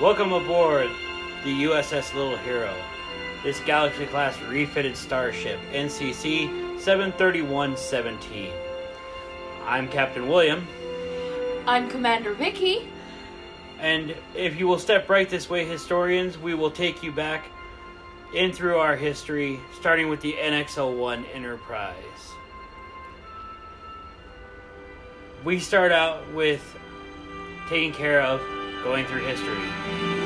Welcome aboard the USS Little Hero. This Galaxy class refitted starship, NCC 73117. I'm Captain William, I'm Commander Vicky. and if you will step right this way, historians, we will take you back in through our history, starting with the NX-01 Enterprise. We start out with taking care of going through history.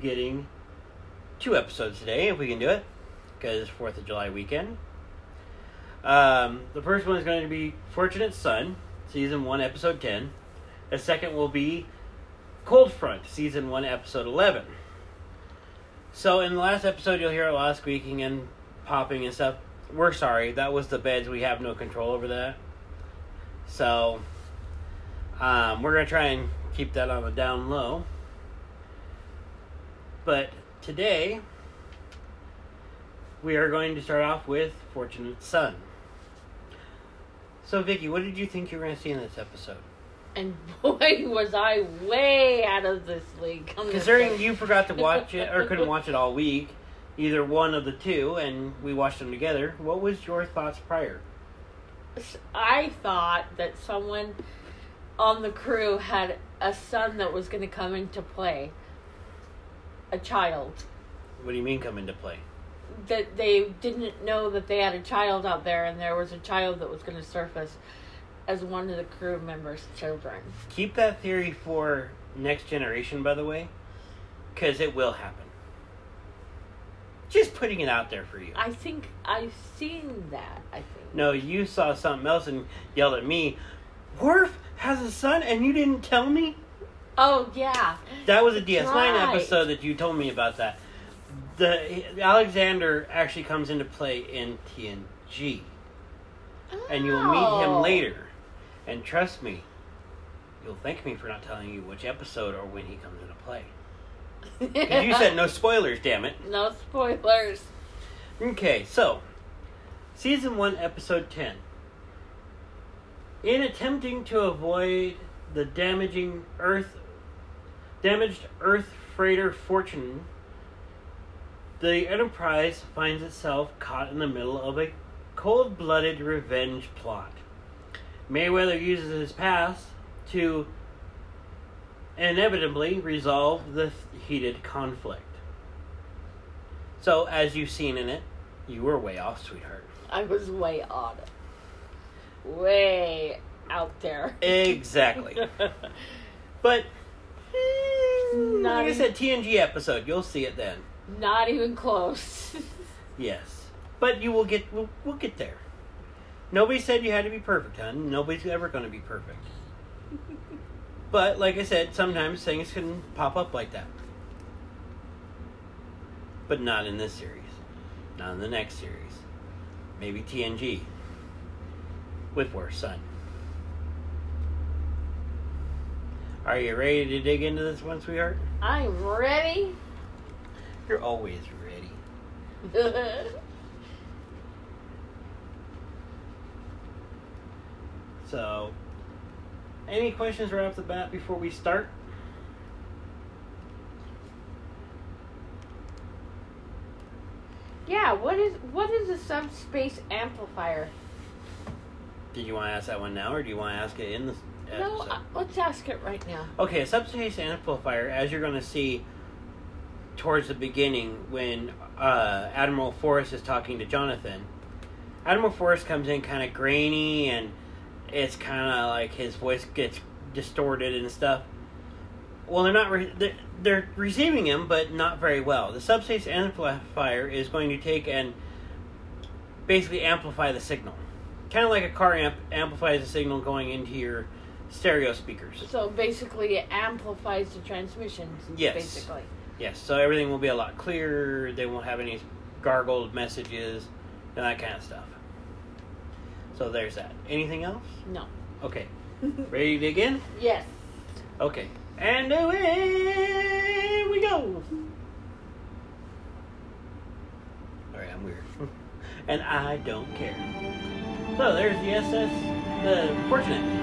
Getting two episodes today, if we can do it, because 4th of July weekend. Um, the first one is going to be Fortunate Son, Season 1, Episode 10. The second will be Cold Front, Season 1, Episode 11. So, in the last episode, you'll hear a lot of squeaking and popping and stuff. We're sorry, that was the beds. We have no control over that. So, um, we're going to try and keep that on the down low. But today, we are going to start off with Fortunate Son. So, Vicky, what did you think you were going to see in this episode? And boy, was I way out of this league. this Considering you forgot to watch it or couldn't watch it all week, either one of the two, and we watched them together, what was your thoughts prior? I thought that someone on the crew had a son that was going to come into play. A child. What do you mean come into play? That they didn't know that they had a child out there, and there was a child that was going to surface as one of the crew members' children. Keep that theory for next generation, by the way, because it will happen. Just putting it out there for you. I think I've seen that. I think. No, you saw something else and yelled at me. Worf has a son and you didn't tell me? Oh yeah. That was a DS9 Right. episode that you told me about that. The Alexander actually comes into play in TNG, and you'll meet him Oh. later. And trust me, you'll thank me for not telling you which episode or when he comes into play. you said no spoilers, damn it. no spoilers. Okay, so season one, episode ten. In attempting to avoid the damaging Earth, damaged Earth freighter Fortune, the Enterprise finds itself caught in the middle of a cold-blooded revenge plot. Mayweather uses his past to inevitably resolve the heated conflict. So, as you've seen in it, you were way off, sweetheart. I was way on. Way out there. Exactly. But, Not like I said, TNG episode, you'll see it then. Not even close. Yes. But you will get, we'll, we'll get there. Nobody said you had to be perfect, hon. Nobody's ever going to be perfect. But, like I said, sometimes things can pop up like that. But not in this series. Not in the next series. Maybe TNG. With Worf's son. Are you ready to dig into this one, sweetheart? I'm ready. You're always ready. So, any questions right off the bat before we start? Yeah, what is what is a subspace amplifier? Did you want to ask that one now, or do you want to ask it in the No, uh, let's ask it right now. Okay, a subspace amplifier, as you're going to see towards the beginning when uh, Admiral Forrest is talking to Jonathan, Admiral Forrest comes in kind of grainy and it's kind of like his voice gets distorted and stuff. Well, they're not re- they're, they're receiving him, but not very well. The subspace amplifier is going to take and basically amplify the signal, kind of like a car amp amplifies the signal going into your stereo speakers. So basically, it amplifies the transmissions. Yes. Basically. Yes, so everything will be a lot clearer. They won't have any gargled messages and that kind of stuff. So there's that. Anything else? No. Okay. Ready to dig in? Yes. Okay. And away we go. Alright, I'm weird. and I don't care. So there's the SS, the Fortunate.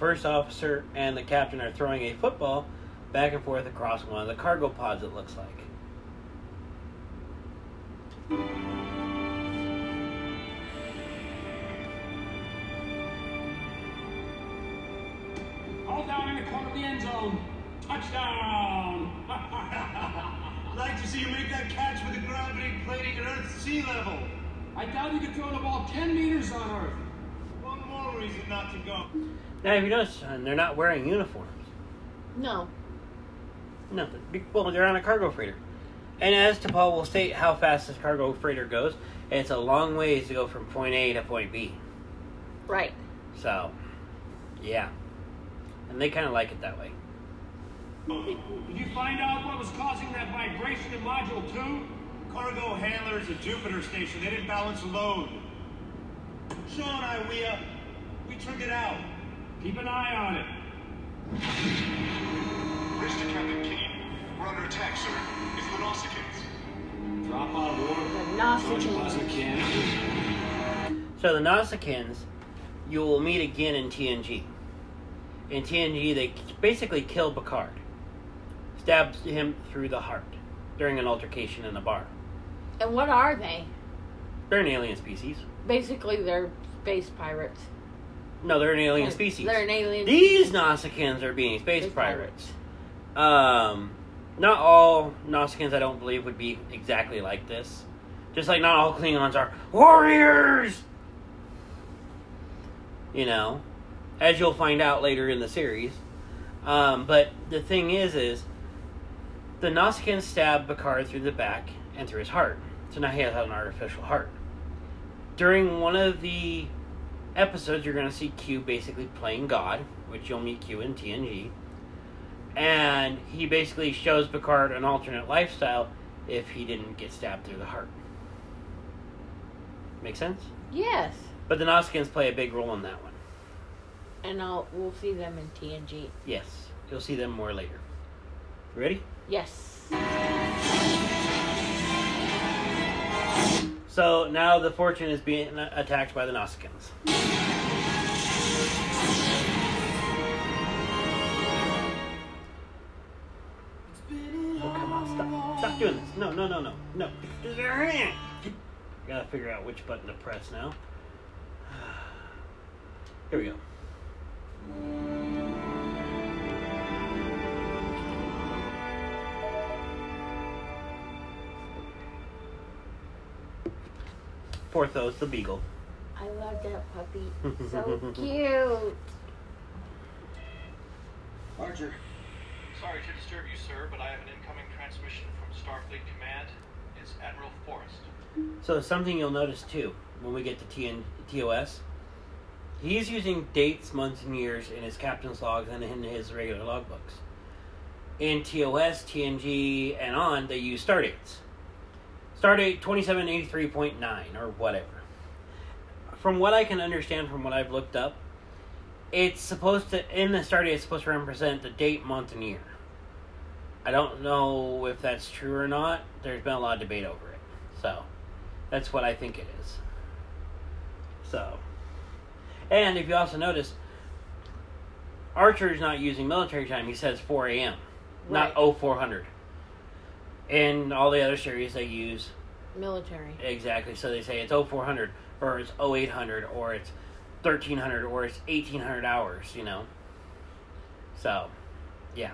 First officer and the captain are throwing a football back and forth across one of the cargo pods, it looks like. All down in the corner of the end zone. Touchdown! I'd like to see you make that catch with the gravity plating at Earth's sea level. I doubt you could throw the ball 10 meters on Earth. One more reason not to go. Now, if you notice, son, they're not wearing uniforms. No. Nothing. Well, they're on a cargo freighter. And as T'Pol will state how fast this cargo freighter goes, it's a long ways to go from point A to point B. Right. So, yeah. And they kind of like it that way. Did you find out what was causing that vibration in Module 2? Cargo handlers at Jupiter Station, they didn't balance the load. Sean, and I, we, uh, trimmed it out. Keep an eye on it. Mr. Captain Keene, we're under attack, sir. It's the Nausicaans. Drop out of. The Nausicaans. Plasma cannon. So the Nausicaans, you will meet again in TNG. In TNG, they basically kill Picard, stabs him through the heart during an altercation in a bar. And what are they? They're an alien species. Basically, they're space pirates. No, they're an alien species. They're an alien. These Nausicaans are being space Space pirates. Um, not all Nausicaans, I don't believe, would be exactly like this. Just like not all Klingons are warriors. You know, as you'll find out later in the series. Um, but the thing is, is the Nausicaans stab Picard through the back and through his heart. So now he has an artificial heart. During one of the episodes, you're going to see Q basically playing God, which you'll meet Q in TNG. And he basically shows Picard an alternate lifestyle if he didn't get stabbed through the heart. Make sense? Yes. But the Nausicaans play a big role in that one. And I'll, we'll see them in TNG. Yes. You'll see them more later. Ready? Yes. So now the Fortune is being attacked by the Nausicaans. Oh, come on, stop. Stop doing this. No, no, no, no. No. Gotta figure out which button to press now. Here we go. Porthos the Beagle. I love that puppy. So cute. Archer. Sorry to disturb you, sir, but I have an incoming transmission from Starfleet Command. It's Admiral Forrest. So something you'll notice too when we get to TN, TOS, he's using dates, months, and years in his captain's logs and in his regular logbooks. In TOS, TNG, and on, they use star dates. Stardate 2783.9 or whatever. From what I can understand from what I've looked up, it's supposed to in the stardate it's supposed to represent the date, month, and year. I don't know if that's true or not. There's been a lot of debate over it. So, that's what I think it is. So, and if you also notice, Archer is not using military time. He says 4 a.m., not 0400. In all the other series, they use Military. exactly. So they say it's 0400 or it's 0800 or it's 1300 or it's 1800 hours, you know. So, yeah.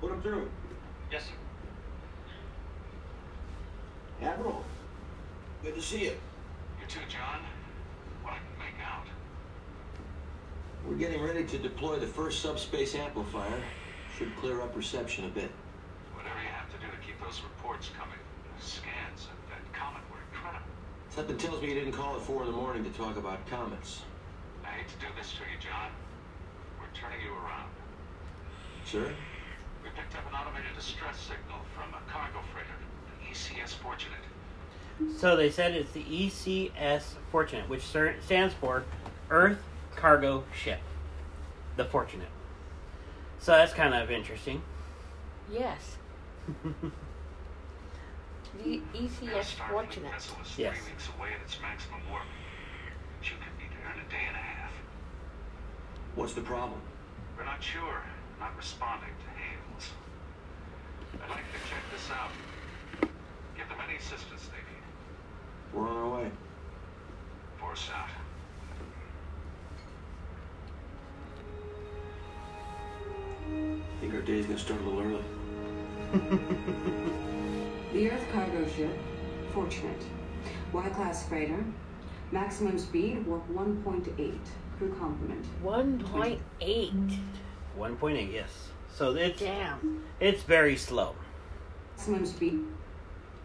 Put him through. Yes, sir. Admiral, good to see you. You too, John? What I can make out. We're getting ready to deploy the first subspace amplifier. Should clear up reception a bit. Whatever you have to do to keep those reports coming. The scans of that comet were incredible. Something tells me you didn't call at four in the morning to talk about comets. I hate to do this to you, John. We're turning you around. Sir? We picked up an automated distress signal from a cargo freighter, the ECS Fortunate. So they said it's the ECS Fortunate, which cer- stands for Earth Cargo Ship. The Fortunate. So that's kind of interesting. Yes. The ECS Fortunate. Yes. three away at its maximum warp. You could be there in a day and a half. What's the problem? We're not sure. Not responding to hails. I'd like to check this out. Give them any assistance they need. We're on our way. Forrest out. I Think our day's gonna start a little early. The Earth cargo ship, Fortunate. Y-class freighter. Maximum speed, warp 1.8. Crew complement. 1.8. 1.8, yes. So it's Damn. it's very slow. Maximum speed.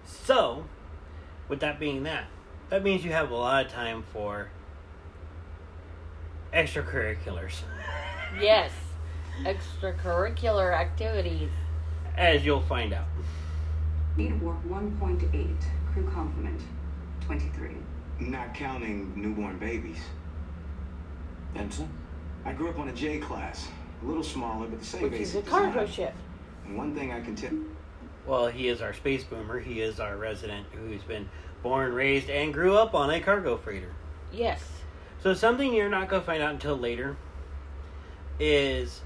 So, with that being that, that means you have a lot of time for extracurriculars, Yes. Extracurricular activities. as you'll find out. Speed, warp 1.8. Crew complement. 23. Not counting newborn babies. Benson? I grew up on a J class, a little smaller, but the same Which is a cargo design. ship. And one thing I can tell Well, he is our space boomer. He is our resident who's been born, raised, and grew up on a cargo freighter. Yes. So something you're not going to find out until later is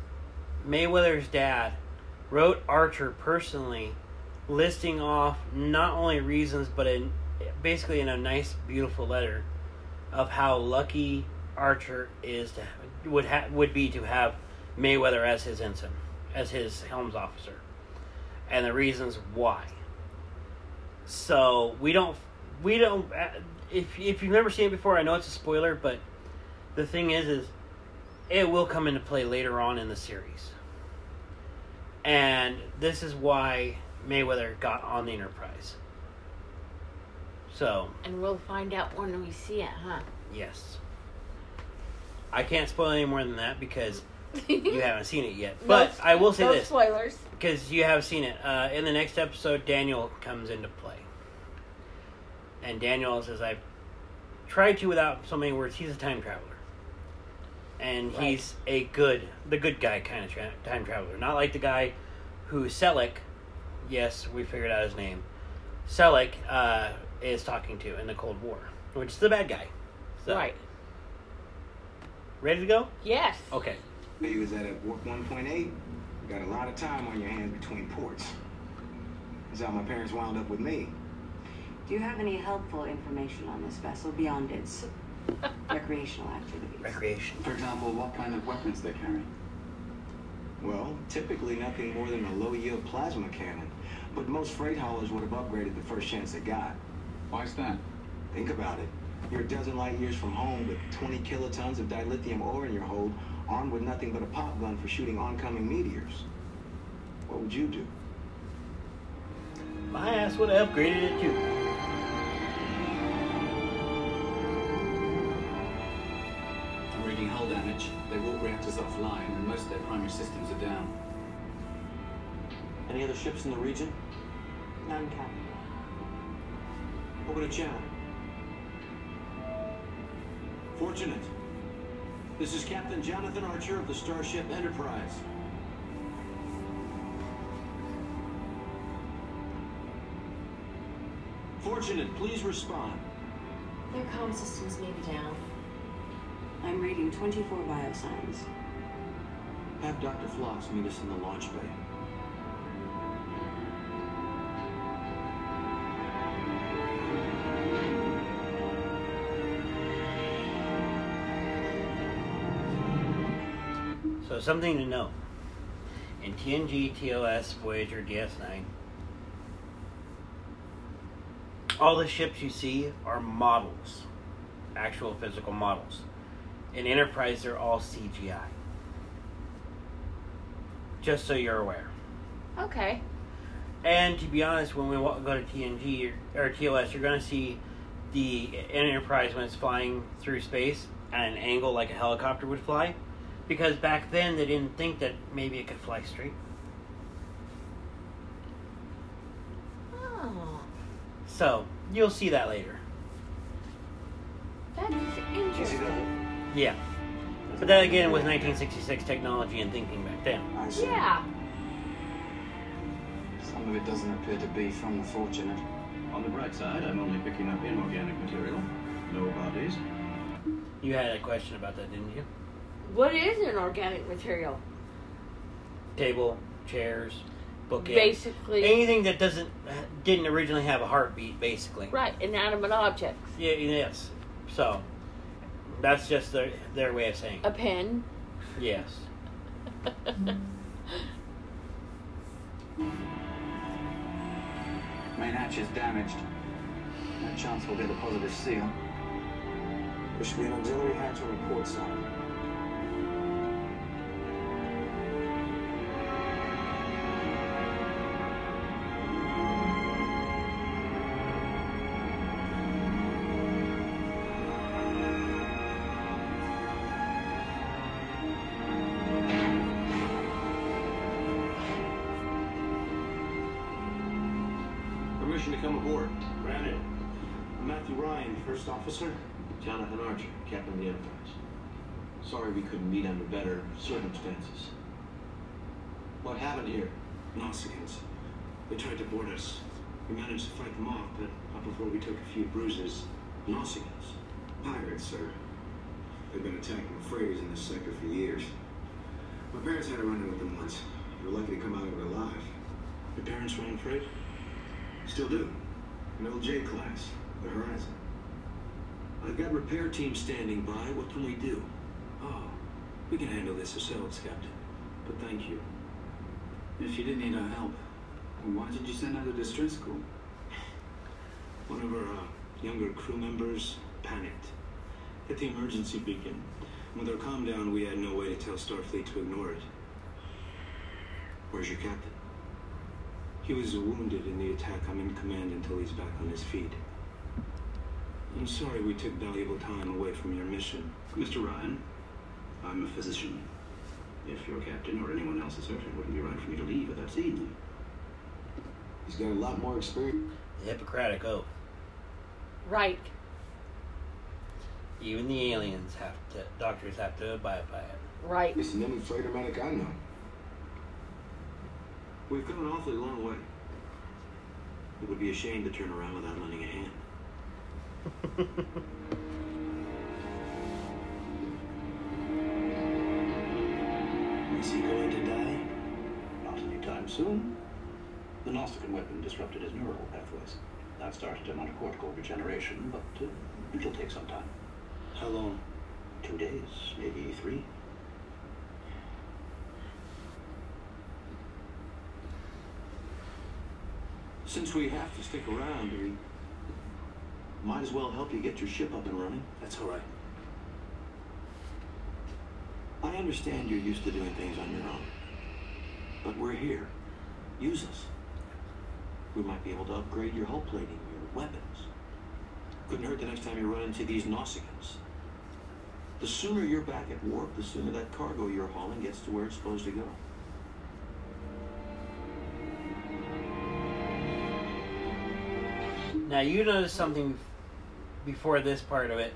Mayweather's dad wrote Archer personally listing off not only reasons but in basically in a nice beautiful letter of how lucky Archer is to would ha- would be to have Mayweather as his ensign as his helms officer and the reasons why. So we don't we don't uh, if if you've never seen it before, I know it's a spoiler, but the thing is is it will come into play later on in the series. And this is why Mayweather got on the Enterprise. So, And we'll find out when we see it, huh? yes. I can't spoil any more than that because you haven't seen it yet. No But s- I will say no this spoilers. Because you have seen it. Uh, in the next episode, Daniel comes into play, and Daniel says, "I've tried to without so many words. He's a time traveler, and Right. he's a good, the good guy kind of tra- time traveler, not like the guy who Silik. Yes, we figured out his name. Silik uh, is talking to in the Cold War, which is the bad guy. So, Right. Ready to go? Yes. Okay. you was at a warp 1.8. You got a lot of time on your hands between ports. That's how my parents wound up with me. Do you have any helpful information on this vessel beyond its recreational activities? Recreation. For example, what kind of weapons they carry? Well, typically nothing more than a low-yield plasma cannon. But most freight haulers would have upgraded the first chance they got. Why is that? Think about it. You're a dozen light years from home with 20 kilotons of dilithium ore in your hold, armed with nothing but a pop gun for shooting oncoming meteors. What would you do? My ass would have upgraded it too. I'm reading hull damage. They walk reactors offline, and most of their primary systems are down. Any other ships in the region? None, Captain. Open a channel. Fortunate. This is Captain Jonathan Archer of the Starship Enterprise. Fortunate, please respond. Their comm systems may be down. I'm reading 24 biosigns. Have Dr. Phlox meet us in the launch bay. Something to know. In TNG, TOS, Voyager, DS9, all the ships you see are models, actual physical models. In Enterprise, they're all CGI. Just so you're aware. Okay. And to be honest, when we go to TNG or, or TOS, you're going to see the Enterprise when it's flying through space at an angle like a helicopter would fly. Because back then they didn't think that maybe it could fly straight. Oh, So you'll see that later. that is interesting. Yeah. But that again was 1966 technology and thinking back then. Yeah. Some of it doesn't appear to be from the Fortunate. On the bright side, I'm only picking up inorganic material. No bodies. You had a question about that, didn't you? What is an organic material? Table, chairs, bookends. Basically, Anything that doesn't didn't originally have a heartbeat, basically. right, inanimate objects. Yeah, yes. So that's just their their way of saying. A pen. Yes. Main hatch is damaged. No chance we'll get a positive seal. There should be an auxiliary hatch on the port side. First officer. Jonathan Archer, Captain of the Enterprise. Sorry we couldn't meet under better circumstances. What happened here? Nausicaans. They tried to board us. We managed to fight them off, but not before we took a few bruises. Nausicaans? Pirates, sir. They've been attacking freighters in this sector for years. My parents had a run-in with them once. They were lucky to come out of it alive. Your parents ran freight? Still do. An old J class, the Horizon. I've got repair team standing by. What can we do? Oh, we can handle this ourselves, Captain. But thank you. If you didn't need our help, then why did you send her to distress call? One of our uh, younger crew members panicked. Hit the emergency beacon. With our calm down, we had no way to tell Starfleet to ignore it. Where's your captain? He was wounded in the attack. I'm in command until he's back on his feet. I'm sorry we took valuable time away from your mission. Mr. Ryan, I'm a physician. If your captain or anyone else is hurt, it wouldn't be right for me to leave without seeing them. He's got a lot more experience. The Hippocratic Oath. Right. Even the aliens have to, doctors have to abide by it. Right. It's an only freighter medic I know. We've come an awfully long way. It would be a shame to turn around without lending a hand. Is he going to die? Not anytime soon. The Nausicaan weapon disrupted his neural pathways. That started him on a cortical regeneration, but uh, it'll take some time. How long? Two days, maybe three. Since we have to stick around, might as well help you get your ship up and running. That's all right. I understand you're used to doing things on your own. But we're here. Use us. We might be able to upgrade your hull plating, your weapons. Couldn't hurt the next time you run into these Nausicaans. The sooner you're back at warp, the sooner that cargo you're hauling gets to where it's supposed to go. Now you noticed something before this part of it,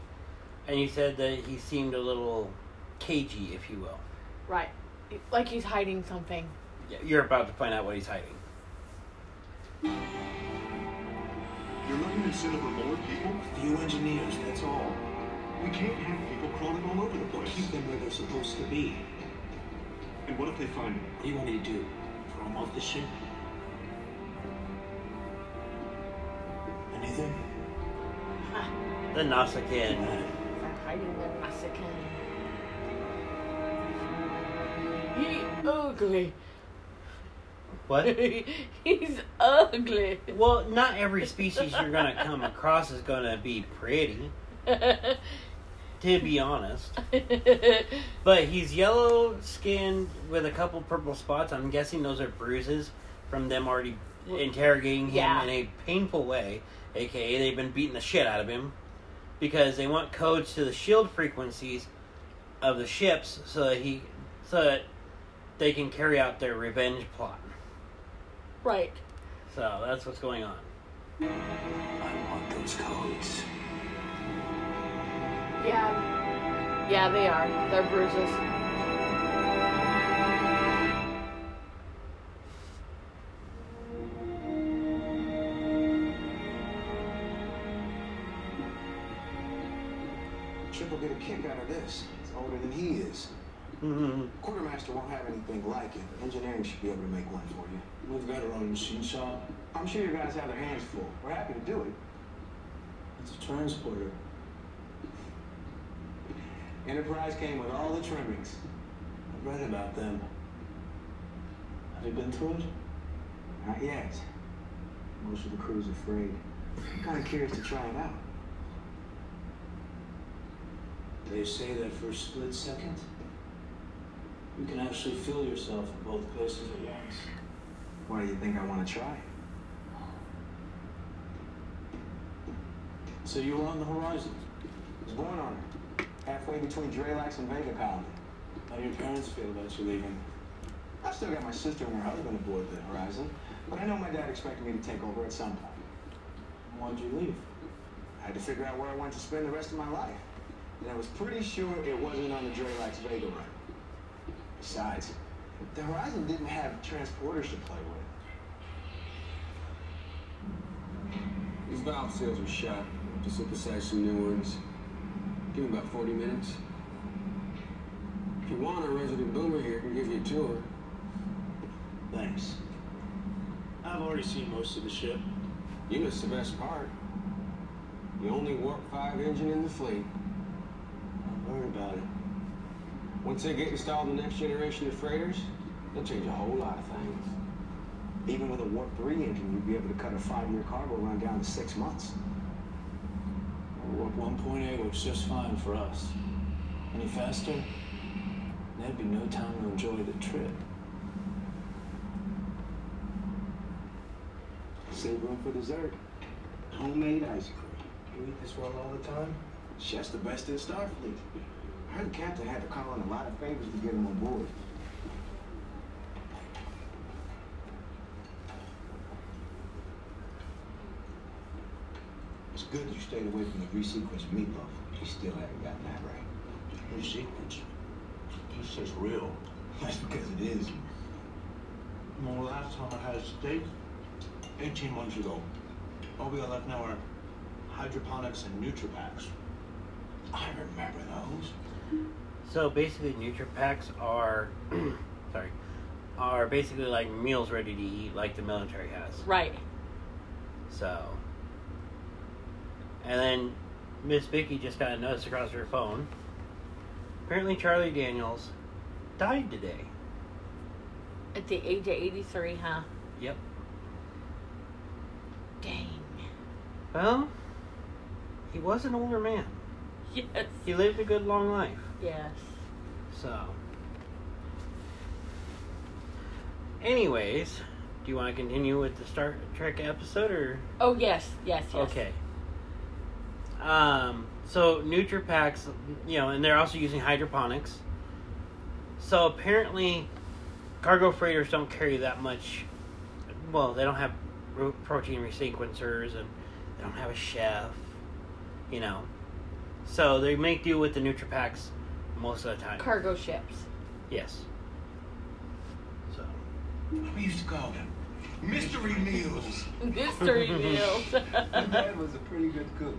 and you said that he seemed a little cagey, if you will. Right. Like he's hiding something. Yeah, You're about to find out what he's hiding. You're looking to send over more people? Few engineers, that's all. We can't have people crawling all over the place. keep them where they're supposed to be. And what if they find them? What do you want me to do? Throw them off the ship? The Nausicaan. For hiding the Nausicaan. He ugly. What? He's ugly. Well, not every species you're gonna come across is gonna be pretty, to be honest. But he's yellow skinned with a couple purple spots. I'm guessing those are bruises from them already interrogating him Yeah. in a painful way, aka they've been beating the shit out of him because they want codes to the shield frequencies of the ships so that he so that they can carry out their revenge plot. right. So that's what's going on. I want those codes. Yeah. Yeah, they are. They're bruises. Get a kick out of this. It's older than he is. Mhm. Quartermaster won't have anything like it. Engineering should be able to make one for you. We've got our own machine shop. I'm sure you guys have their hands full. We're happy to do it. It's a transporter. Enterprise came with all the trimmings. I've read about them. Have you been through it? Not yet. Most of the crew's afraid. I'm kind of curious to try it out. They say that for a split second, you can actually feel yourself in both places at once. Why do you think I want to try? So you were on the horizon. I was born on it. Halfway between Draylax and Vega Colony. How do your parents feel about you leaving? I've still got my sister and her husband aboard the Horizon, but I know my dad expected me to take over at some point. Why'd you leave? I had to figure out where I wanted to spend the rest of my life. And I was pretty sure it wasn't on the Draylax Vega run. Besides, the Horizon didn't have transporters to play with. These valve seals are shot. Just synthesize some new ones. Give me about 40 minutes. If you want, our resident boomer here can give you a tour. Thanks. I've already seen most of the ship. You missed the best part. The only Warp 5 engine in the fleet. I've about it. Once they get installed in the next generation of freighters, they'll change a whole lot of things. Even with a Warp 3 engine, you'd be able to cut a five-year cargo run down to six months. Warp 1.8 works just fine for us. Any faster, there'd be no time to enjoy the trip. Save room for dessert. Homemade ice cream. You eat this well all the time? Chef's the best in Starfleet. I heard the captain had to call in a lot of favors to get him on board. It's good you stayed away from the resequenced meatloaf. You still haven't gotten that right. Resequence. This just real. That's because it is. Well, the last time I had a steak, 18 months ago. All we got left now are hydroponics and NutriPacks. I remember those. So basically, NutriPacks are, sorry, are basically like meals ready to eat, like the military has. Right. So, and then Miss Vicky just got a notice across her phone. Apparently, Charlie Daniels died today. At the age of 83, huh? Yep. Dang. Well, he was an older man. Yes. He lived a good long life. Yes. So, anyways, do you want to continue with the Star Trek episode or? Oh, yes, yes, yes. Okay. Um, so NutriPacks, you know, and they're also using hydroponics. So apparently, cargo freighters don't carry that much. Well, they don't have protein resequencers, and They don't have a chef. You know. So they make do with the NutriPacks most of the time. Cargo ships. yes. So. We used to call them mystery meals. Mystery meals. My dad was a pretty good cook.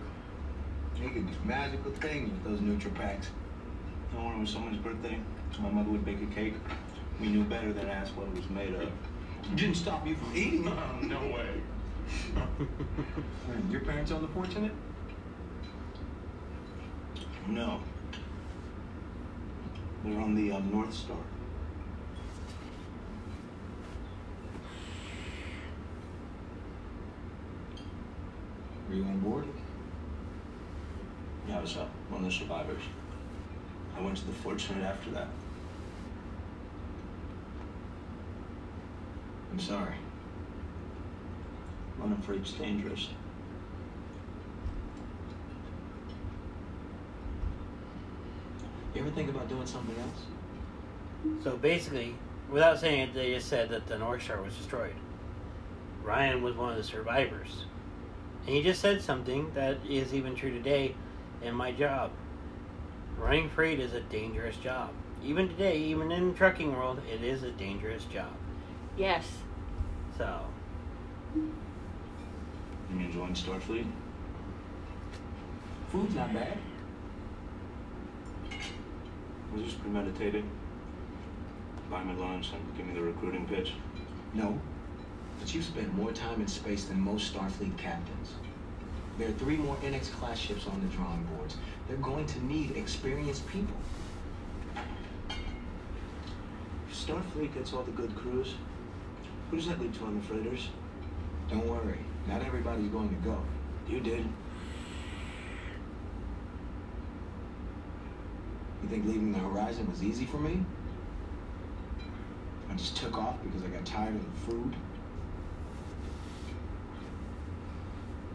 He could do magical things with those NutriPacks. You know, when it was someone's birthday, my mother would bake a cake. We knew better than ask what it was made of. It didn't stop you from eating it. no way. Your parents on the fortunate? No. They're on the um, North Star. Were you on board? Yeah, I was uh, one of the survivors. I went to the Fortunate after that. I'm sorry. Running freight's dangerous. You ever think about doing something else? So basically, without saying it, they just said that the North Star was destroyed. Ryan was one of the survivors. And he just said something that is even true today in my job. Running freight is a dangerous job. Even today, even in the trucking world, it is a dangerous job. yes. So, You enjoying Starfleet? Food's not bad. Was this premeditated? Buy me lunch and give me the recruiting pitch. No. But you spent more time in space than most Starfleet captains. There are three more NX class ships on the drawing boards. They're going to need experienced people. If Starfleet gets all the good crews, who does that leave to on the freighters? Don't worry, not everybody's going to go. You did. You think leaving the horizon was easy for me? I just took off because I got tired of the food.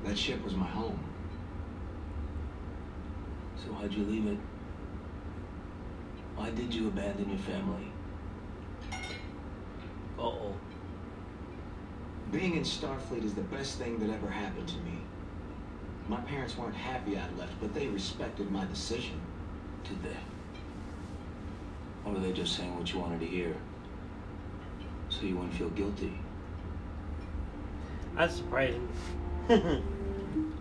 That ship was my home. So why'd you leave it? Why did you abandon your family? uh oh. Being in Starfleet is the best thing that ever happened to me. My parents weren't happy I left, but they respected my decision. Did they? Or were they just saying what you wanted to hear? So you wouldn't feel guilty? That's surprising.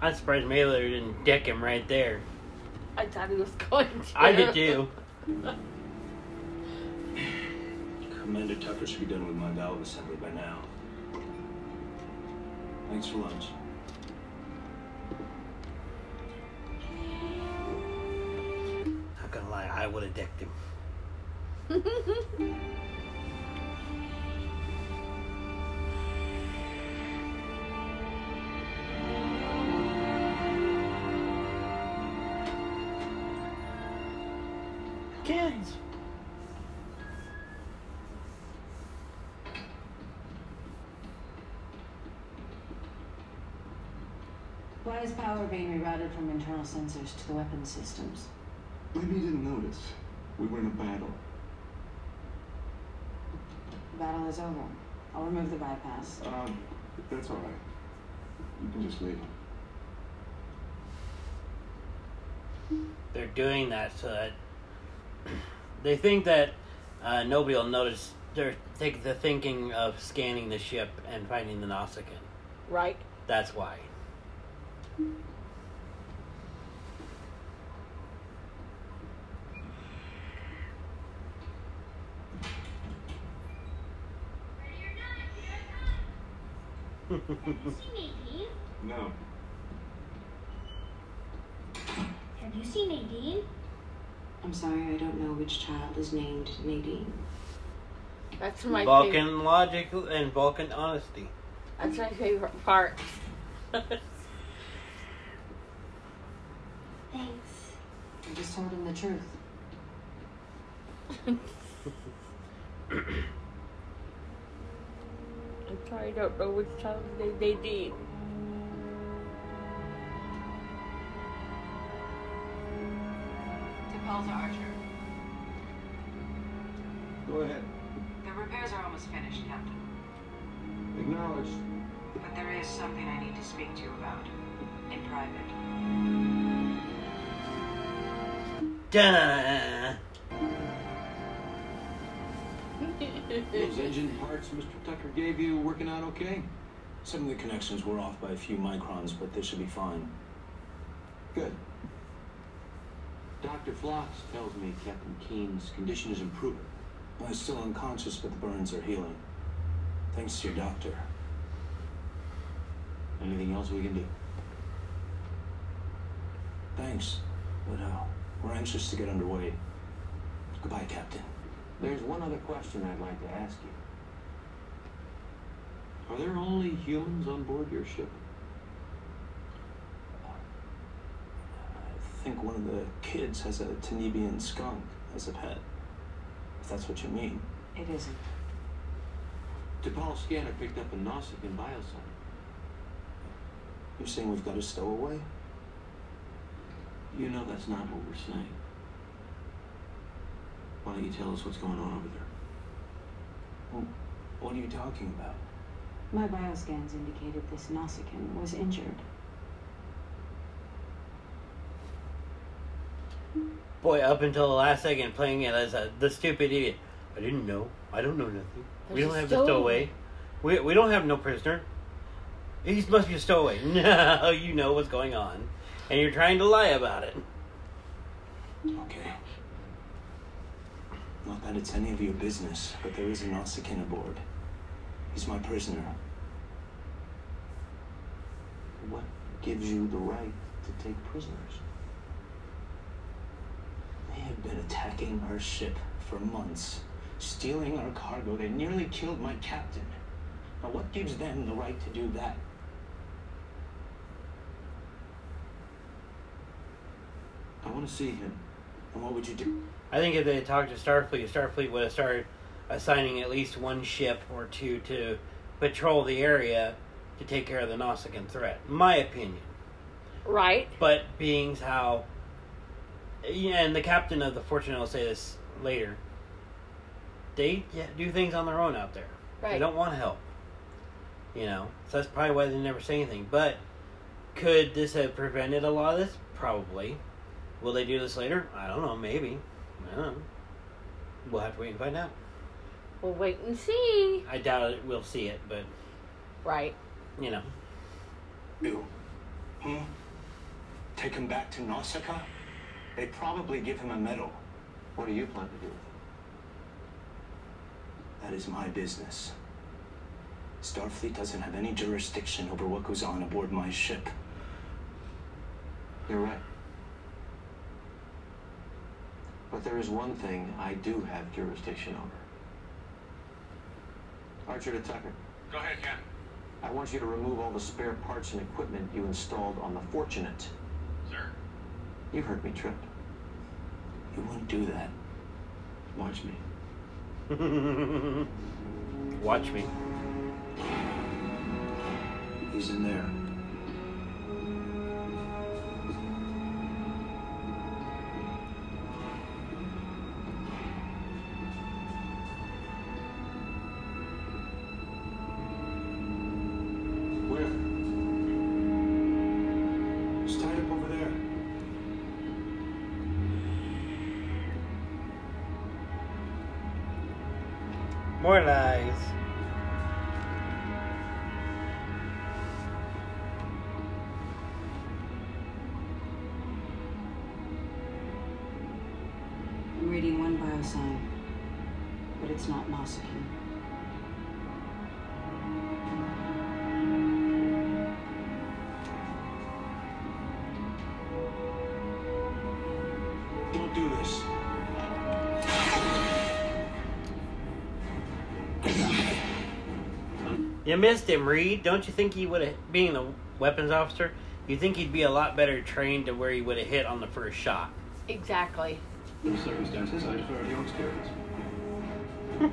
I'm surprised Mailer didn't deck him right there. I thought he was going to. I did too. Commander Tucker should be done with my valve assembly by now. Thanks for lunch. Not gonna lie, I would have decked him. Kids. Why is power being rerouted from internal sensors to the weapon systems? Maybe you didn't notice. We were in a battle. The battle is over. I'll remove the bypass. Um, that's all right. You can just leave. They're doing that so that they think that uh, nobody will notice. They're think the thinking of scanning the ship and finding the Nausicaan. Right. That's why. You seen Nadine? No. Have you seen Nadine? I'm sorry, I don't know which child is named Nadine. That's my Vulcan favorite. logic and Vulcan honesty. That's my favorite part. Thanks. I just told him the truth. I'm sorry, I don't know which child they they did. T'Pol Archer. Go ahead. The repairs are almost finished, Captain. Acknowledged. But there is something I need to speak to you about. In private. Duh. Those engine parts Mr. Tucker gave you working out okay? Some of the connections were off by a few microns, but they should be fine. Good. Dr. Phlox tells me Captain Keene's condition is improving. He's still unconscious, but the burns are healing. Thanks to your doctor. Anything else we can do? Thanks, but uh, we're anxious to get underway. Goodbye, Captain. There's one other question I'd like to ask you. Are there only humans on board your ship? Uh, I think one of the kids has a Tanibian skunk as a pet. If that's what you mean. It isn't. T'Pol scanner picked up a Nausicaan biosign. You're saying we've got a stowaway? You know that's not what we're saying. Why don't you tell us what's going on over there? Well, what are you talking about? My bioscans indicated this Nausicaan was injured. Boy, up until the last second, playing it as a, the stupid idiot. I didn't know. I don't know nothing. we don't a have the stowaway. We, we don't have no prisoner. He must be a stowaway. No, you know what's going on. And you're trying to lie about it. Okay. Not that it's any of your business, but there is a Nausicaan aboard. He's my prisoner. What gives you the right to take prisoners? They have been attacking our ship for months, stealing our cargo. They nearly killed my captain. Now, what gives them the right to do that? I want to see him. And what would you do? I think if they had talked to Starfleet, Starfleet would have started assigning at least one ship or two to patrol the area to take care of the Nausicaan threat. My opinion. Right. But being how, yeah, and the captain of the Fortune will say this later. They do things on their own out there. Right. They don't want help. You know, so that's probably why they never say anything. But could this have prevented a lot of this? Probably. Will they do this later? I don't know. Maybe. I don't. We'll have to wait and find out. We'll wait and see. I doubt it. We'll see it, but Right. you know. You? Hmm? Take him back to Nausicaa? They'd probably give him a medal. What do you plan to do with him? That is my business. Starfleet doesn't have any jurisdiction over what goes on aboard my ship. You're right. But there is one thing I do have jurisdiction over. Archer to Tucker, Go ahead, Ken. I want you to remove all the spare parts and equipment you installed on the Fortunate. Sir. You heard me, Trip. You wouldn't do that. Watch me. Watch me. He's in there. You missed him, Reed. Don't you think he would have, being the weapons officer, you think he'd be a lot better trained to where he would have hit on the first shot? Exactly. In the circumstances, I defer to your experience.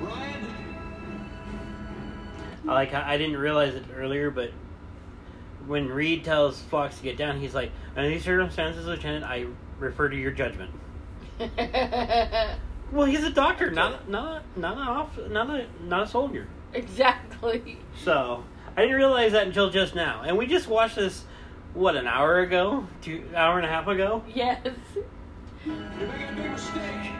Ryan? I like I didn't realize it earlier, but when Reed tells Phlox to get down, he's like, "Under these circumstances, Lieutenant, I refer to your judgment." Well, he's a doctor, not not not an off, not a not a soldier. exactly. So I didn't realize that until just now. And we just watched this, what, an hour ago? Two hour and a half ago? Yes. You're making a big mistake.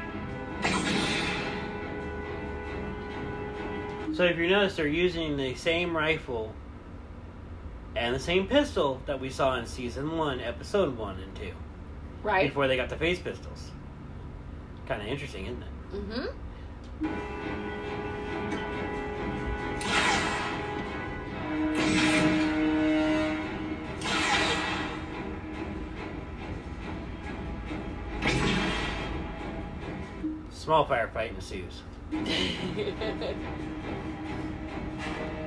So if you notice, they're using the same rifle and the same pistol that we saw in season one, episode one and two, Right. before they got the phase pistols. Kind of interesting, isn't it? Mm-hmm. Small firefight ensues.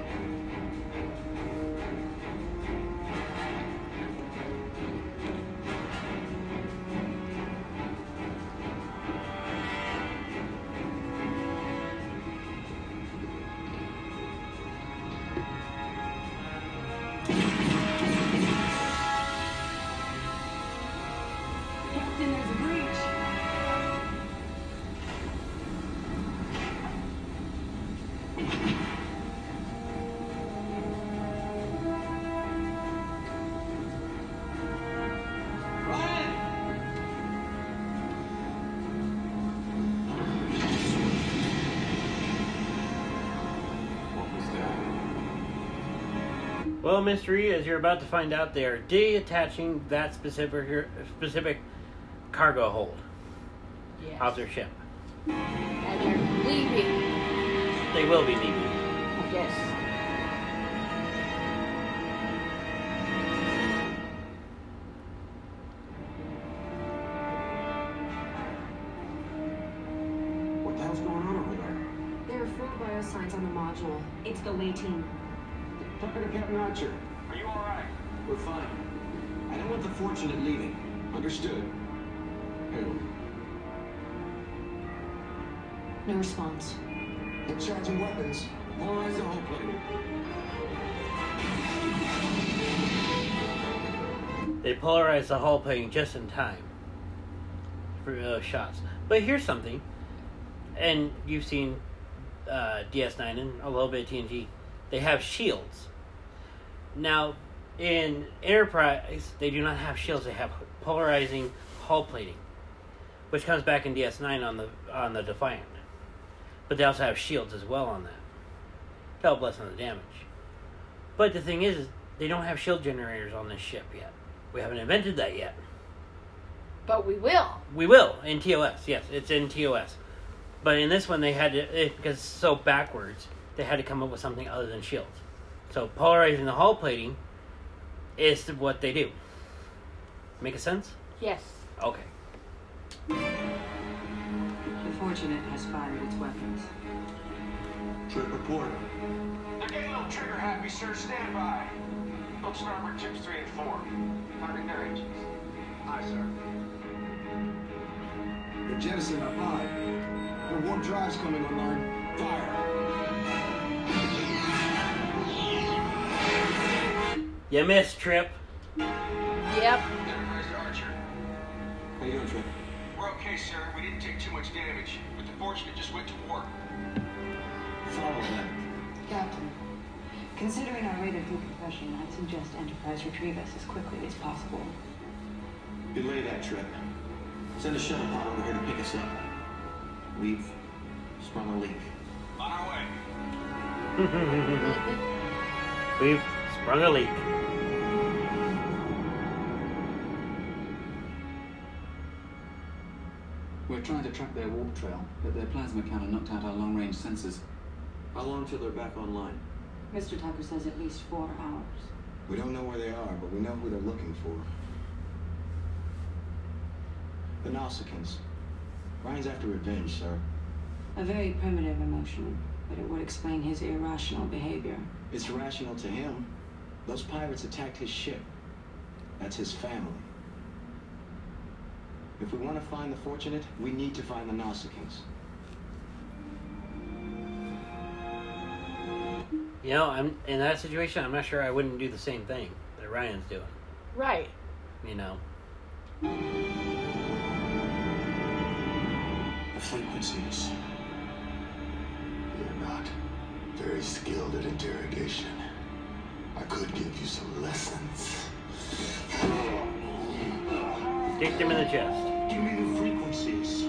mystery, as you're about to find out, they are detaching that specific specific cargo hold Yes. off their ship. And they're leaving. They will be leaving. Yes. To Archer. Are you alright? We're fine. I don't want the fortunate leaving. Understood. Hail. No response. They're charging weapons. Polarize the whole plane. They polarize the hull plane just in time for those shots. But here's something, and you've seen uh, DS9 and a little bit of TNG. They have shields. Now, in Enterprise, they do not have shields. They have polarizing hull plating, which comes back in DS9 on the on the Defiant. But they also have shields as well on that to help lessen the damage. But the thing is, they don't have shield generators on this ship yet. We haven't invented that yet. But we will. We will in TOS. Yes, it's in TOS. But in this one, they had to it, because it's so backwards. They had to come up with something other than shields. So polarizing the hull plating is what they do. Make a sense? Yes. Okay. The Fortunate has fired its weapons. Trip report. They're getting a little trigger happy, sir. Stand by. Book starboard tips three and four. Firing their engines. Aye, sir. They're jettisoning up high. Their warp drive's coming online. Fire. You missed, Trip. Yep. Enterprise Archer. How you doing, Trip? We're okay, sir. We didn't take too much damage, but the Fortunate just went to war. Follow them. Captain, considering our rate of decompression, I'd suggest Enterprise retrieve us as quickly as possible. Delay that trip. Send a shuttle pod over here to pick us up. We've sprung a leak. On our way. We've sprung a leak. We're trying to track their warp trail, but their plasma cannon knocked out our long-range sensors. How long till they're back online? Mr. Tucker says at least four hours. We don't know where they are, but we know who they're looking for. The Nausicaans. Ryan's after revenge, sir. A very primitive emotion, but it would explain his irrational behavior. It's rational to him. Those pirates attacked his ship. That's his family. If we want to find the fortunate, we need to find the Nausicaans. You know, I'm in that situation. I'm not sure I wouldn't do the same thing that Ryan's doing. Right. You know. The frequencies. They're not very skilled at interrogation. Could give you some lessons. Kicked him in the chest. Give me the frequencies.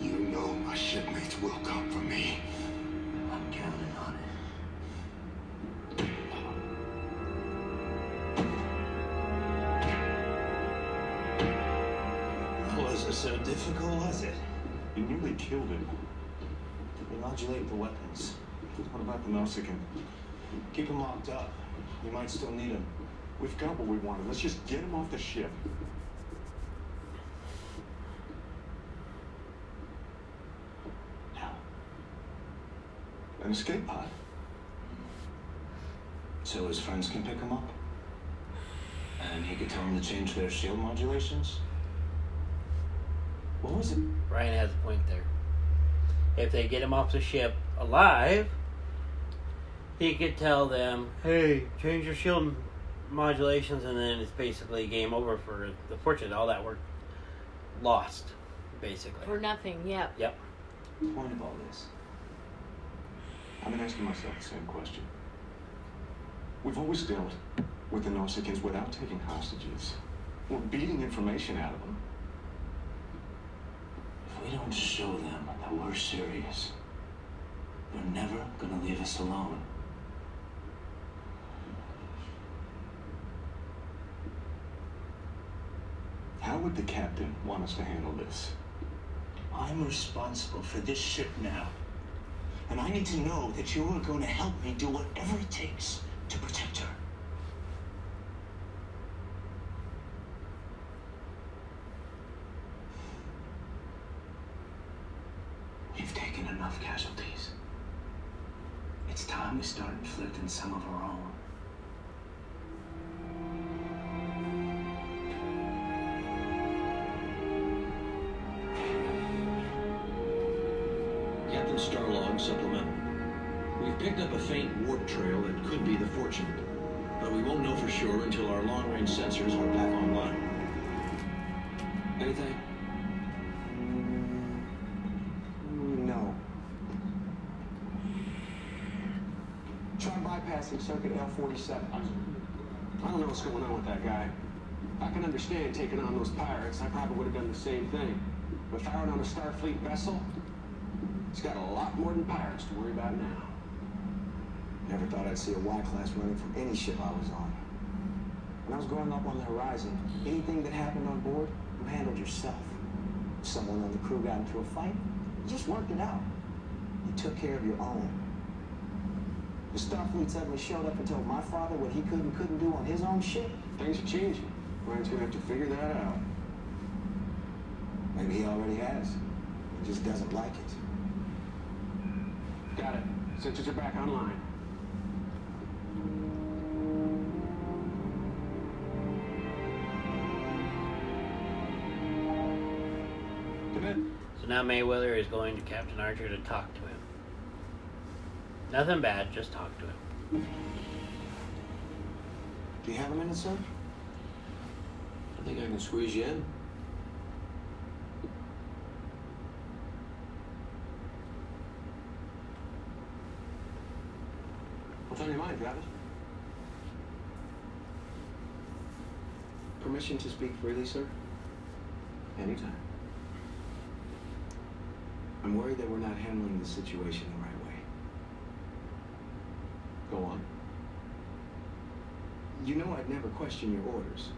You know my shipmates will come for me. I'm counting on it. Was it so difficult, was it? You nearly killed him. We modulate the weapons. What about the Nausicaan? Keep him locked up. You might still need him. We've got what we wanted. Let's just get him off the ship. How? An escape pod. So his friends can pick him up? And he could tell them to change their shield modulations? What was it? Ryan has a point there. If they get him off the ship alive, he could tell them, "Hey, change your shield modulations," and then it's basically game over for the fortune. All that work lost, basically. For nothing, yep. Yep. Point of all this. I've been asking myself the same question. We've always dealt with the Nausicaans without taking hostages. We're beating information out of them. If we don't show them that we're serious, they're never gonna leave us alone. Would the captain want us to handle this? I'm responsible for this ship now. And I need to know that you are going to help me do whatever it takes to protect her. Firing on a Starfleet vessel, it's got a lot more than pirates to worry about now. Never thought I'd see a Y-class running from any ship I was on. When I was growing up on the horizon, anything that happened on board, you handled yourself. If someone on the crew got into a fight, you just worked it out. You took care of your own. The Starfleet suddenly showed up and told my father what he could and couldn't do on his own ship. Things are changing. Ryan's gonna have to figure that out. Maybe he already has. He just doesn't like it. Got it. Sensors are back online. Come in. So now Mayweather is going to Captain Archer to talk to him. Nothing bad, just talk to him. Do you have a minute, sir? I think I can squeeze you in. What's on your mind, Travis? Permission to speak freely, sir? Anytime. I'm worried that we're not handling the situation the right way. Go on. You know I'd never question your orders.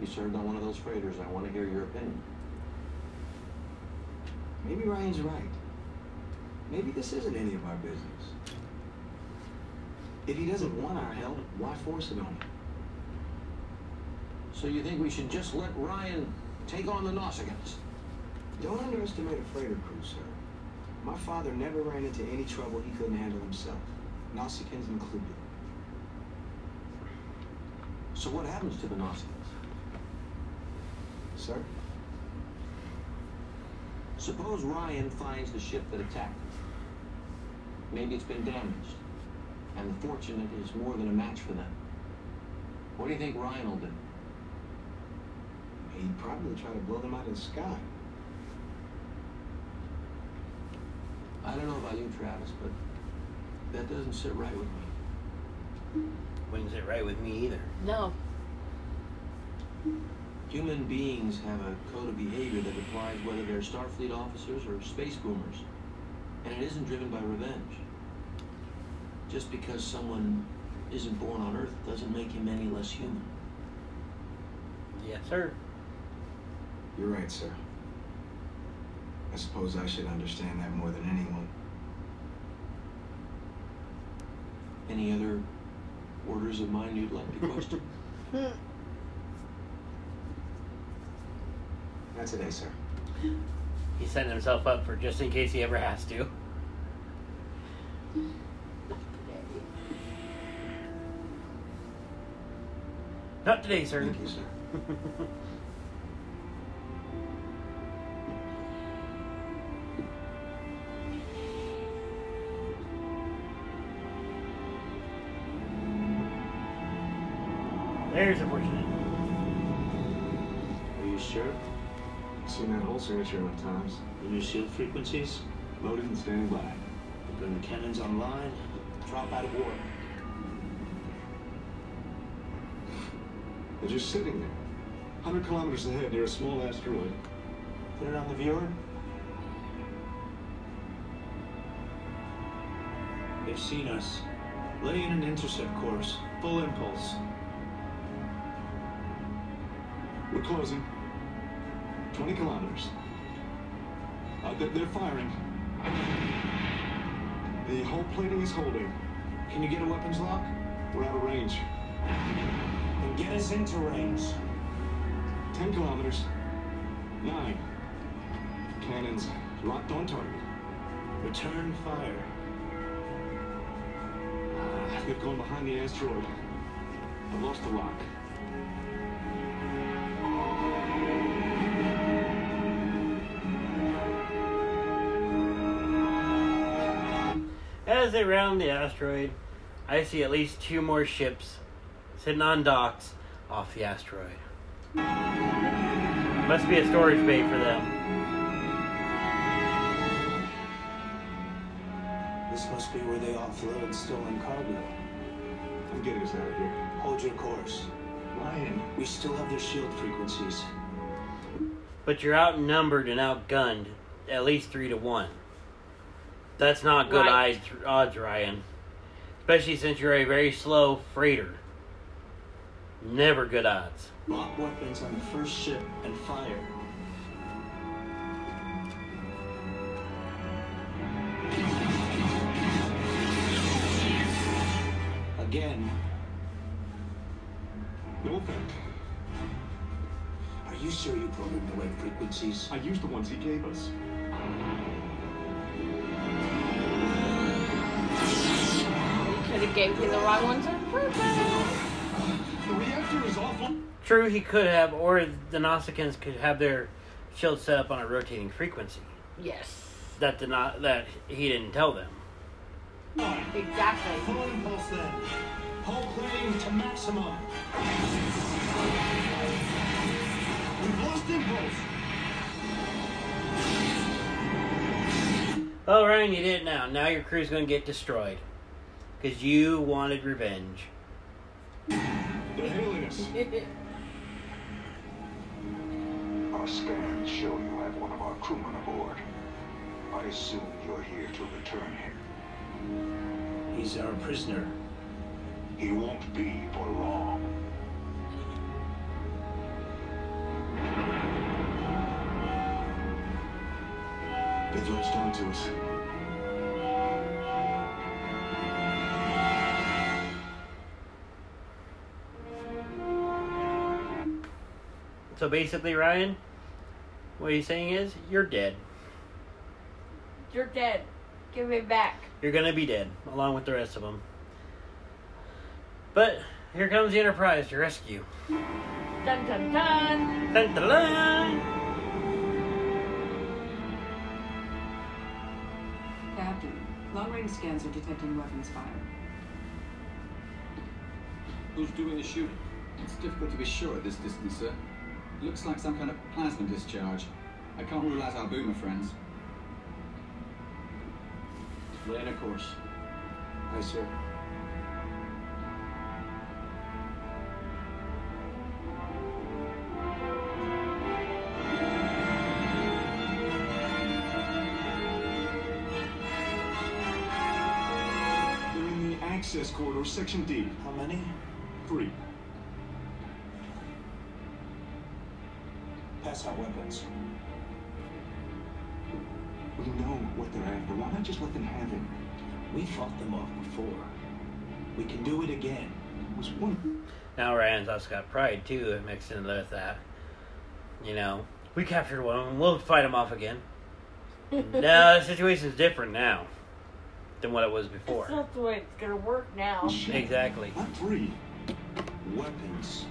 You served on one of those freighters. I want to hear your opinion. Maybe Ryan's right. Maybe this isn't any of our business. If he doesn't want our help, why force it on him? So you think we should just let Ryan take on the Nausicaans? Don't underestimate a freighter crew, sir. My father never ran into any trouble he couldn't handle himself, Nausicaans included. So what happens to the Nausicaans? Sir? Suppose Ryan finds the ship that attacked them. Maybe it's been damaged, and the Fortunate is more than a match for them. What do you think Ryan will do? He'd probably try to blow them out of the sky. I don't know about you, Travis, but that doesn't sit right with me. Wouldn't sit right with me either. No. Human beings have a code of behavior that applies whether they're Starfleet officers or space boomers. And it isn't driven by revenge. Just because someone isn't born on Earth doesn't make him any less human. Yes, sir. You're right, sir. I suppose I should understand that more than anyone. Any other orders of mine you'd like to question? Not today, sir. He's setting himself up for just in case he ever has to. Not today, sir. Thank you, sir. There's a fortunate. Are you sure? Seen that whole signature enough times. The new shield frequencies? Loaded and standing by. Bring the cannons online, drop out of war. They're just sitting there. 100 kilometers ahead near a small asteroid. Put it on the viewer. They've seen us. Lay in an intercept course. Full impulse. We're closing. 20 kilometers. Uh, they're, they're firing. The hull plating is holding. Can you get a weapons lock? We're out of range. And get us into range. 10 kilometers. Nine. Cannons locked on target. Return fire. Ah, they're going behind the asteroid. I lost the lock. As they round the asteroid, I see at least two more ships sitting on docks off the asteroid. Must be a storage bay for them. This must be where they offload stolen cargo. I'm getting us out of here. Hold your course. Ryan. We still have their shield frequencies. But you're outnumbered and outgunned at least three to one. That's not good Right. odds, odds, Ryan. Especially since you're a very slow freighter. Never good odds. Lock weapons on the first ship and fire. Again. No. Are you sure you programmed the right frequencies? I used the ones he gave us. Could have gave me the wrong ones on purpose. The reactor is offline. True, he could have, or the Nausicaans could have their shield set up on a rotating frequency. Yes. That did not that he didn't tell them. Exactly. Full impulse then. Hull plating to maximum. We've lost impulse. Oh, Ryan, you did it now. Now your crew's going to get destroyed because you wanted revenge. They're hailing us. Our scans show you have one of our crewmen aboard. I assume you're here to return him. He's our prisoner. He won't be for long. They've latched onto us. So basically, Ryan, what he's saying is, you're dead. You're dead. Give me back. You're going to be dead, along with the rest of them. But here comes the Enterprise to rescue. Dun dun dun. Dun, dun, dun. Captain, long-range scans are detecting weapons fire. Who's doing the shooting? It's difficult to be sure at this distance, sir. Looks like some kind of plasma discharge. I can't rule out our boomer friends. Land of course. Aye, sir. They're in the access corridor, section D. How many? Three. What they're after. Why not just let them have him? We fought them off before. We can do it again. It was one. Now Ryan's also got pride too mixed in with that. You know, we captured one of. We'll fight them off again. no, the situation's different now than what it was before. That's not the way it's gonna work now. Exactly. Not three. Weapons.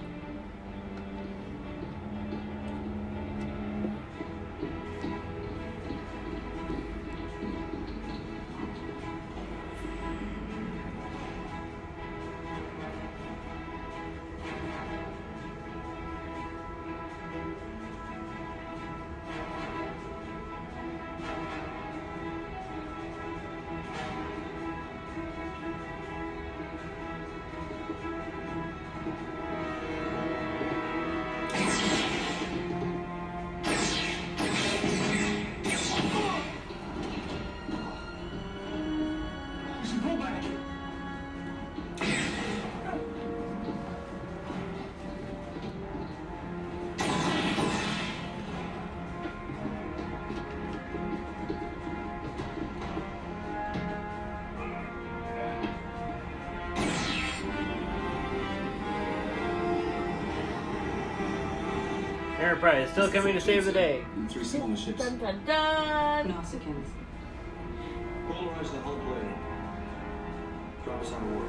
Enterprise still coming to save the day. And three smaller ships. Dun dun dun. Nausicaans. Polarize the hull plane. Drop us on warp.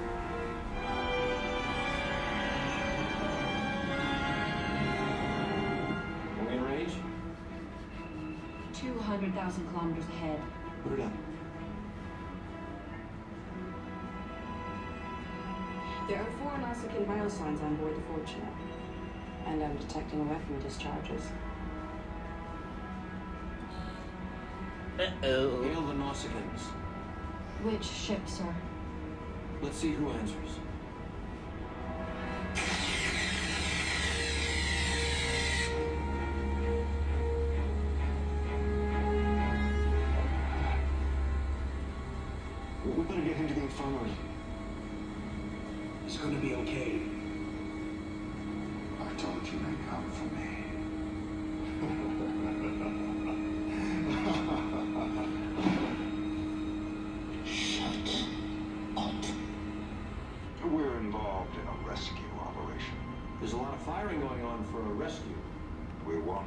Are we in range? 200,000 kilometers ahead. Put it up. There are four Nausicaan biosigns on board the Fortunate. And I'm detecting weapon discharges. Uh oh. Hail the Nausicaans. Which ship, sir? Let's see who answers.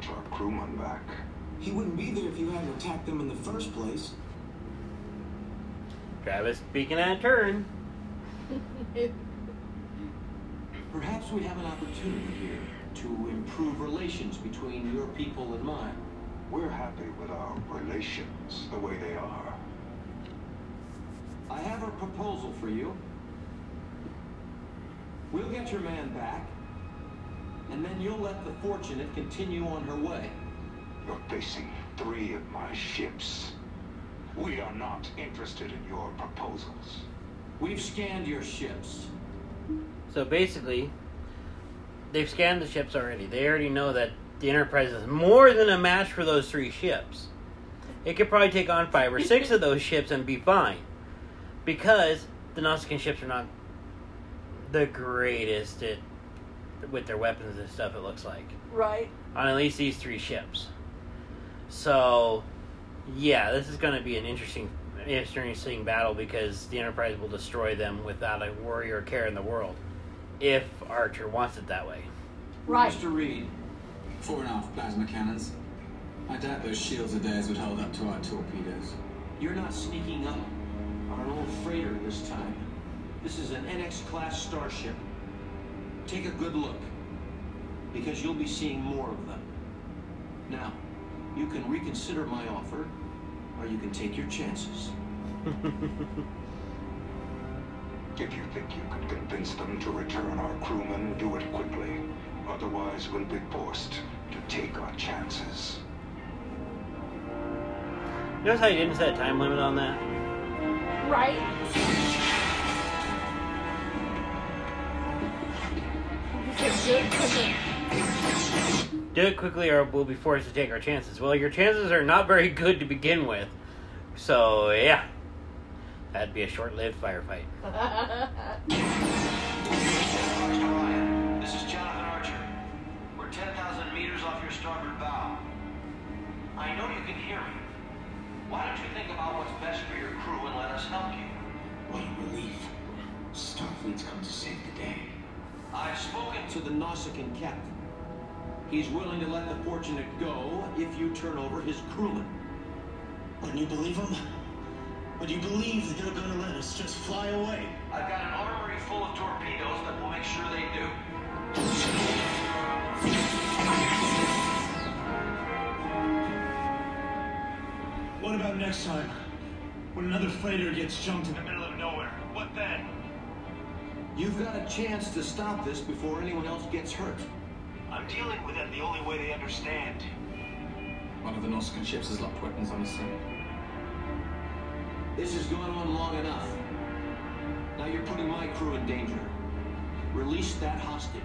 We our crewman back. He wouldn't be there if you hadn't attacked them in the first place. Travis speaking out of turn. Perhaps we have an opportunity here to improve relations between your people and mine. We're happy with our relations the way they are. I have a proposal for you. We'll get your man back, and then you'll let the Fortunate continue on her way. You're facing three of my ships. We are not interested in your proposals. We've scanned your ships. So basically, they've scanned the ships already. They already know that the Enterprise is more than a match for those three ships. It could probably take on five or six of those ships and be fine. Because the Nausicaan ships are not the greatest at, with their weapons and stuff, it looks like. Right. On at least these three ships. So, yeah, this is going to be an interesting, interesting battle because the Enterprise will destroy them without a worry or care in the world. If Archer wants it that way. Right. Mr. Reed, Four and a half plasma cannons. I doubt those shields of theirs would hold up to our torpedoes. you're not sneaking up on an old freighter this time. This is an NX-class starship. Take a good look, because you'll be seeing more of them. Now, you can reconsider my offer, or you can take your chances. If you think you can convince them to return our crewmen, do it quickly. Otherwise, we'll be forced to take our chances. Notice how you didn't set a time limit on that? Right. Do it- quickly or we'll be forced to take our chances. Well, your chances are not very good to begin with. So, yeah. That'd be a short-lived firefight. This is Jonathan Archer. We're 10,000 meters off your starboard bow. I know you can hear me. Why don't you think about what's best for your crew and let us help you? What a relief. Starfleet's come to save the day. I've spoken to the Nausicaan captain. He's willing to let the Fortunate go if you turn over his crewman. Wouldn't you believe him? Would you believe that they're gonna let us just fly away? I've got an armory full of torpedoes that will make sure they do. What about next time? When another freighter gets jumped in the middle You've got a chance to stop this before anyone else gets hurt. I'm dealing with it the only way they understand. One of the Nausicaan ships has locked weapons on us, sir. This has gone on long enough. Now you're putting my crew in danger. Release that hostage.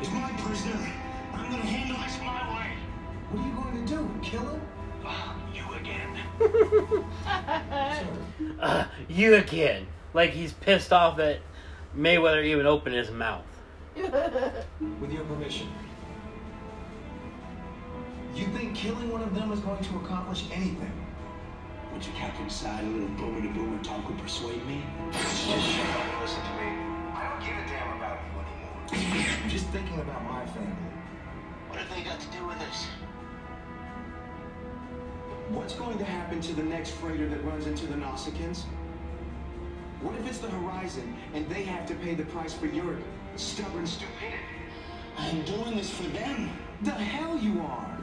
He's my prisoner. I'm gonna handle this my way. What are you going to do? Kill him? Ah, you again. Uh, you again. Like he's pissed off that Mayweather even opened his mouth. With your permission. You think killing one of them is going to accomplish anything? Would you captain side a little boomer to boomer talk would persuade me? Just shut up and listen to me. I don't give a damn about you anymore. I'm just thinking about my family. What have they got to do with this? What's going to happen to the next freighter that runs into the Nausicaans? What if it's the Horizon and they have to pay the price for your stubborn stupidity? I'm doing this for them. The hell you are!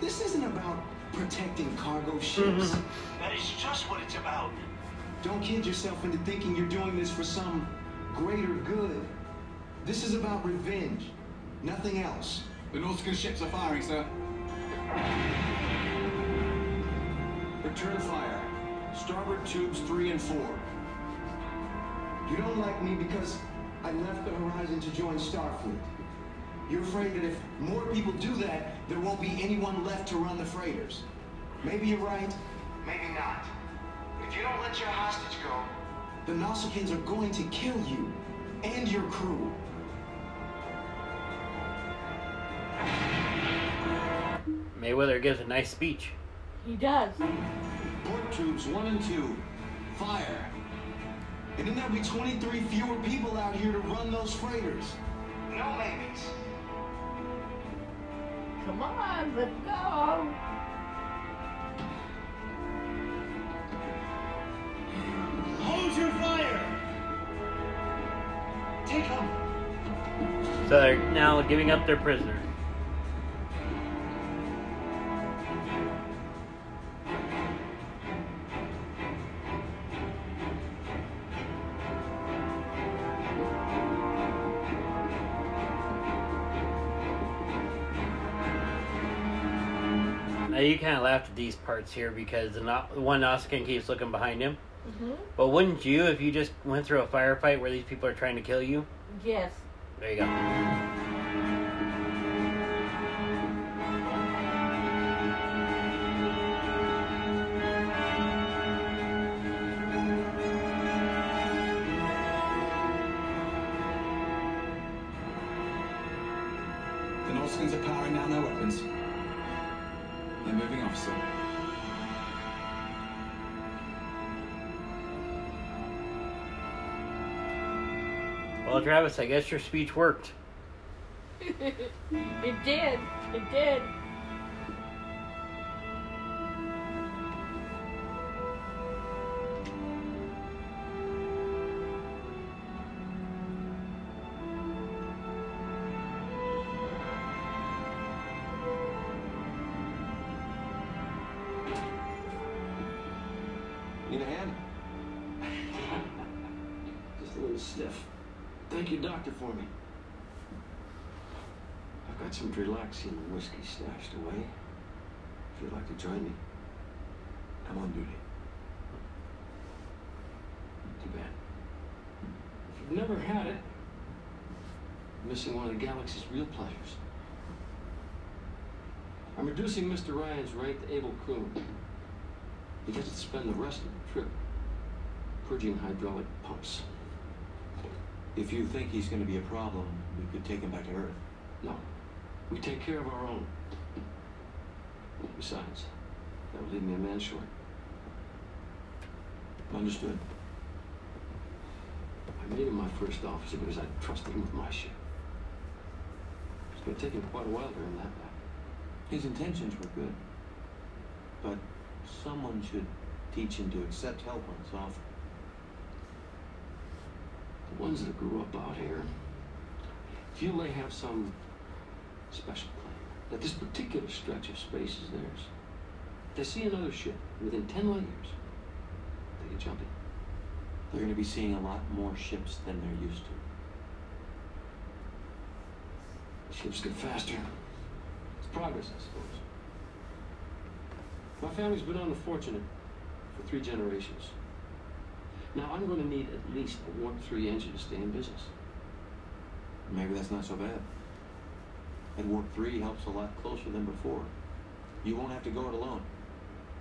This isn't about protecting cargo ships. Mm-hmm. That is just what it's about. Don't kid yourself into thinking you're doing this for some greater good. This is about revenge, nothing else. The Nausicaan ships are firing, sir. Return fire. Starboard tubes three and four. You don't like me because I left the Horizon to join Starfleet. You're afraid that if more people do that, there won't be anyone left to run the freighters. Maybe you're right, maybe not. But if you don't let your hostage go, the Nausicaans are going to kill you and your crew. Mayweather gives a nice speech. He does. Port tubes one and two. Fire. And then there'll be 23 fewer people out here to run those freighters. No maybes. Come on, let's go. Hold your fire! Take them! So they're now giving up their prisoner. You kind of laughed at these parts here because the no- one Nausicaan keeps looking behind him. hmm But wouldn't you if you just went through a firefight where these people are trying to kill you? Yes. There you go. The Nausicaans are powering down their weapons. They're moving off, sir. Well, Travis, I guess your speech worked. it did. It did. Whiskey stashed away. If you'd like to join me, I'm on duty. Too bad. If you've never had it, you're missing one of the galaxy's real pleasures. I'm reducing Mr. Ryan's rank to able crewman. He gets to spend the rest of the trip purging hydraulic pumps. If you think he's going to be a problem, we could take him back to Earth. No, we take care of our own. Besides, that would leave me a man short. Understood. I made him my first officer because I trusted him with my ship. It's to take him quite a while to earn that back. His intentions were good. But someone should teach him to accept help when it's offered. The ones that grew up out here feel they have some special claim, that this particular stretch of space is theirs. If they see another ship within 10 light years, they get jumpy. They're going to be seeing a lot more ships than they're used to. Ships get faster. It's progress, I suppose. My family's been unfortunate for three generations. Now I'm going to need at least a Warp 3 engine to stay in business. Maybe that's not so bad. And Warp 3 helps a lot closer than before. You won't have to go it alone.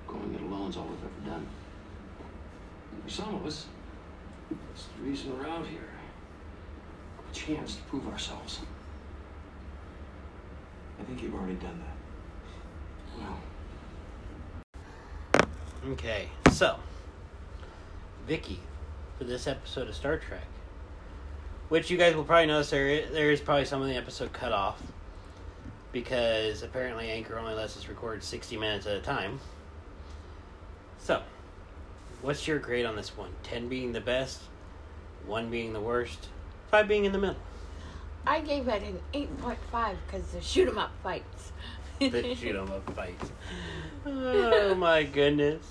Going it alone's all we've ever done. For some of us, that's the reason we're out here. A chance to prove ourselves. I think you've already done that. Well, Okay, so Vicky for this episode of Star Trek, which you guys will probably notice there there is probably some of the episode cut off because apparently Anchor only lets us record sixty minutes at a time. So, what's your grade on this one? Ten being the best, one being the worst, five being in the middle. I gave it an 8.5 because the shoot 'em up fights. the shoot 'em up fights. Oh my goodness.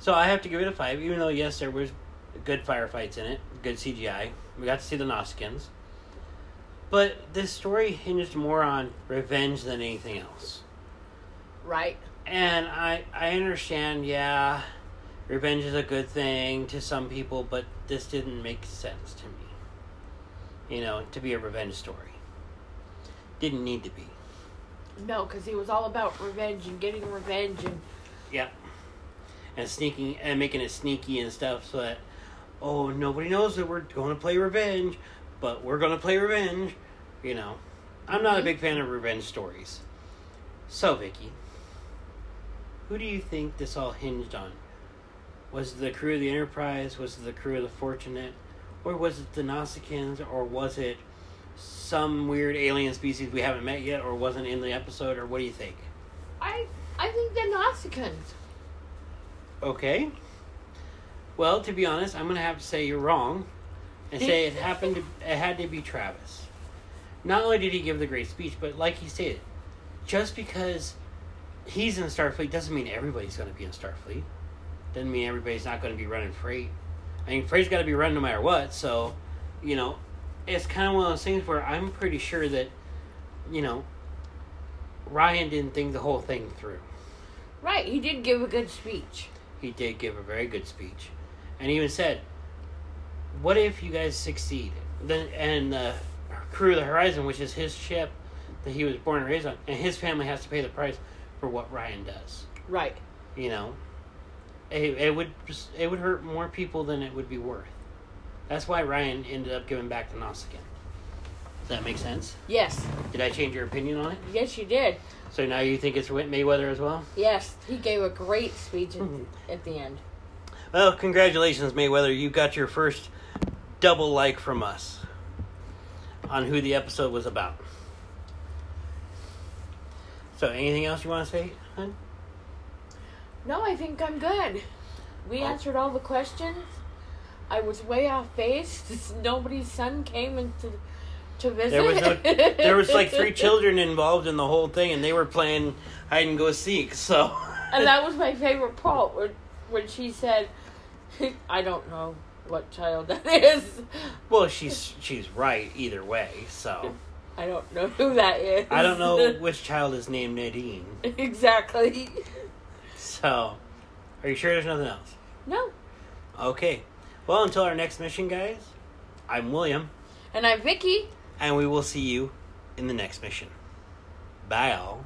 So I have to give it a five, even though yes, there was good firefights in it, good CGI. We got to see the Nausicaans. But this story hinged more on revenge than anything else. Right. And I I understand, yeah, revenge is a good thing to some people, but this didn't make sense to me. You know, to be a revenge story. Didn't need to be. No, because he was all about revenge and getting revenge and Yep. And sneaking and making it sneaky and stuff so that oh nobody knows that we're going to play revenge, but we're going to play revenge. You know, I'm not a mm-hmm. big fan of revenge stories. So Vicky, who do you think this all hinged on? Was it the crew of the Enterprise? Was it the crew of the Fortunate? Or was it the Nausicaans? Or was it some weird alien species we haven't met yet or wasn't in the episode? Or what do you think? I I think the Nausicaans. Okay. Well, to be honest, I'm gonna have to say you're wrong, and say it happened to it had to be Travis. Not only did he give the great speech, but like he said, just because he's in Starfleet doesn't mean everybody's gonna be in Starfleet. Doesn't mean everybody's not gonna be running freight. I mean, freight's got to be run no matter what. So, you know, it's kind of one of those things where I'm pretty sure that, you know, Ryan didn't think the whole thing through. Right, he did give a good speech. He did give a very good speech, and he even said, "What if you guys succeed?" Then and the crew of the Horizon, which is his ship that he was born and raised on, and his family has to pay the price for what Ryan does. Right. You know, it, it would just, it would hurt more people than it would be worth. That's why Ryan ended up giving back to Nausicaan. Does that make sense? Yes. Did I change your opinion on it? Yes, you did. So now you think it's Whit Mayweather as well? Yes, he gave a great speech at, at the end. Well, congratulations, Mayweather. You got your first double like from us on who the episode was about. So, anything else you want to say, hun? No, I think I'm good. We oh. answered all the questions. I was way off base. Nobody's son came into to visit. There was no, there was like three children involved in the whole thing, and they were playing hide and go seek. So, and that was my favorite part when, when she said, "I don't know what child that is. well, she's she's right either way. So, I don't know who that is. I don't know which child is named Nadine. exactly. So, are you sure there's nothing else? No. Okay. Well, until our next mission, guys. I'm William. And I'm Vicky. and we will see you in the next mission. Bye, all.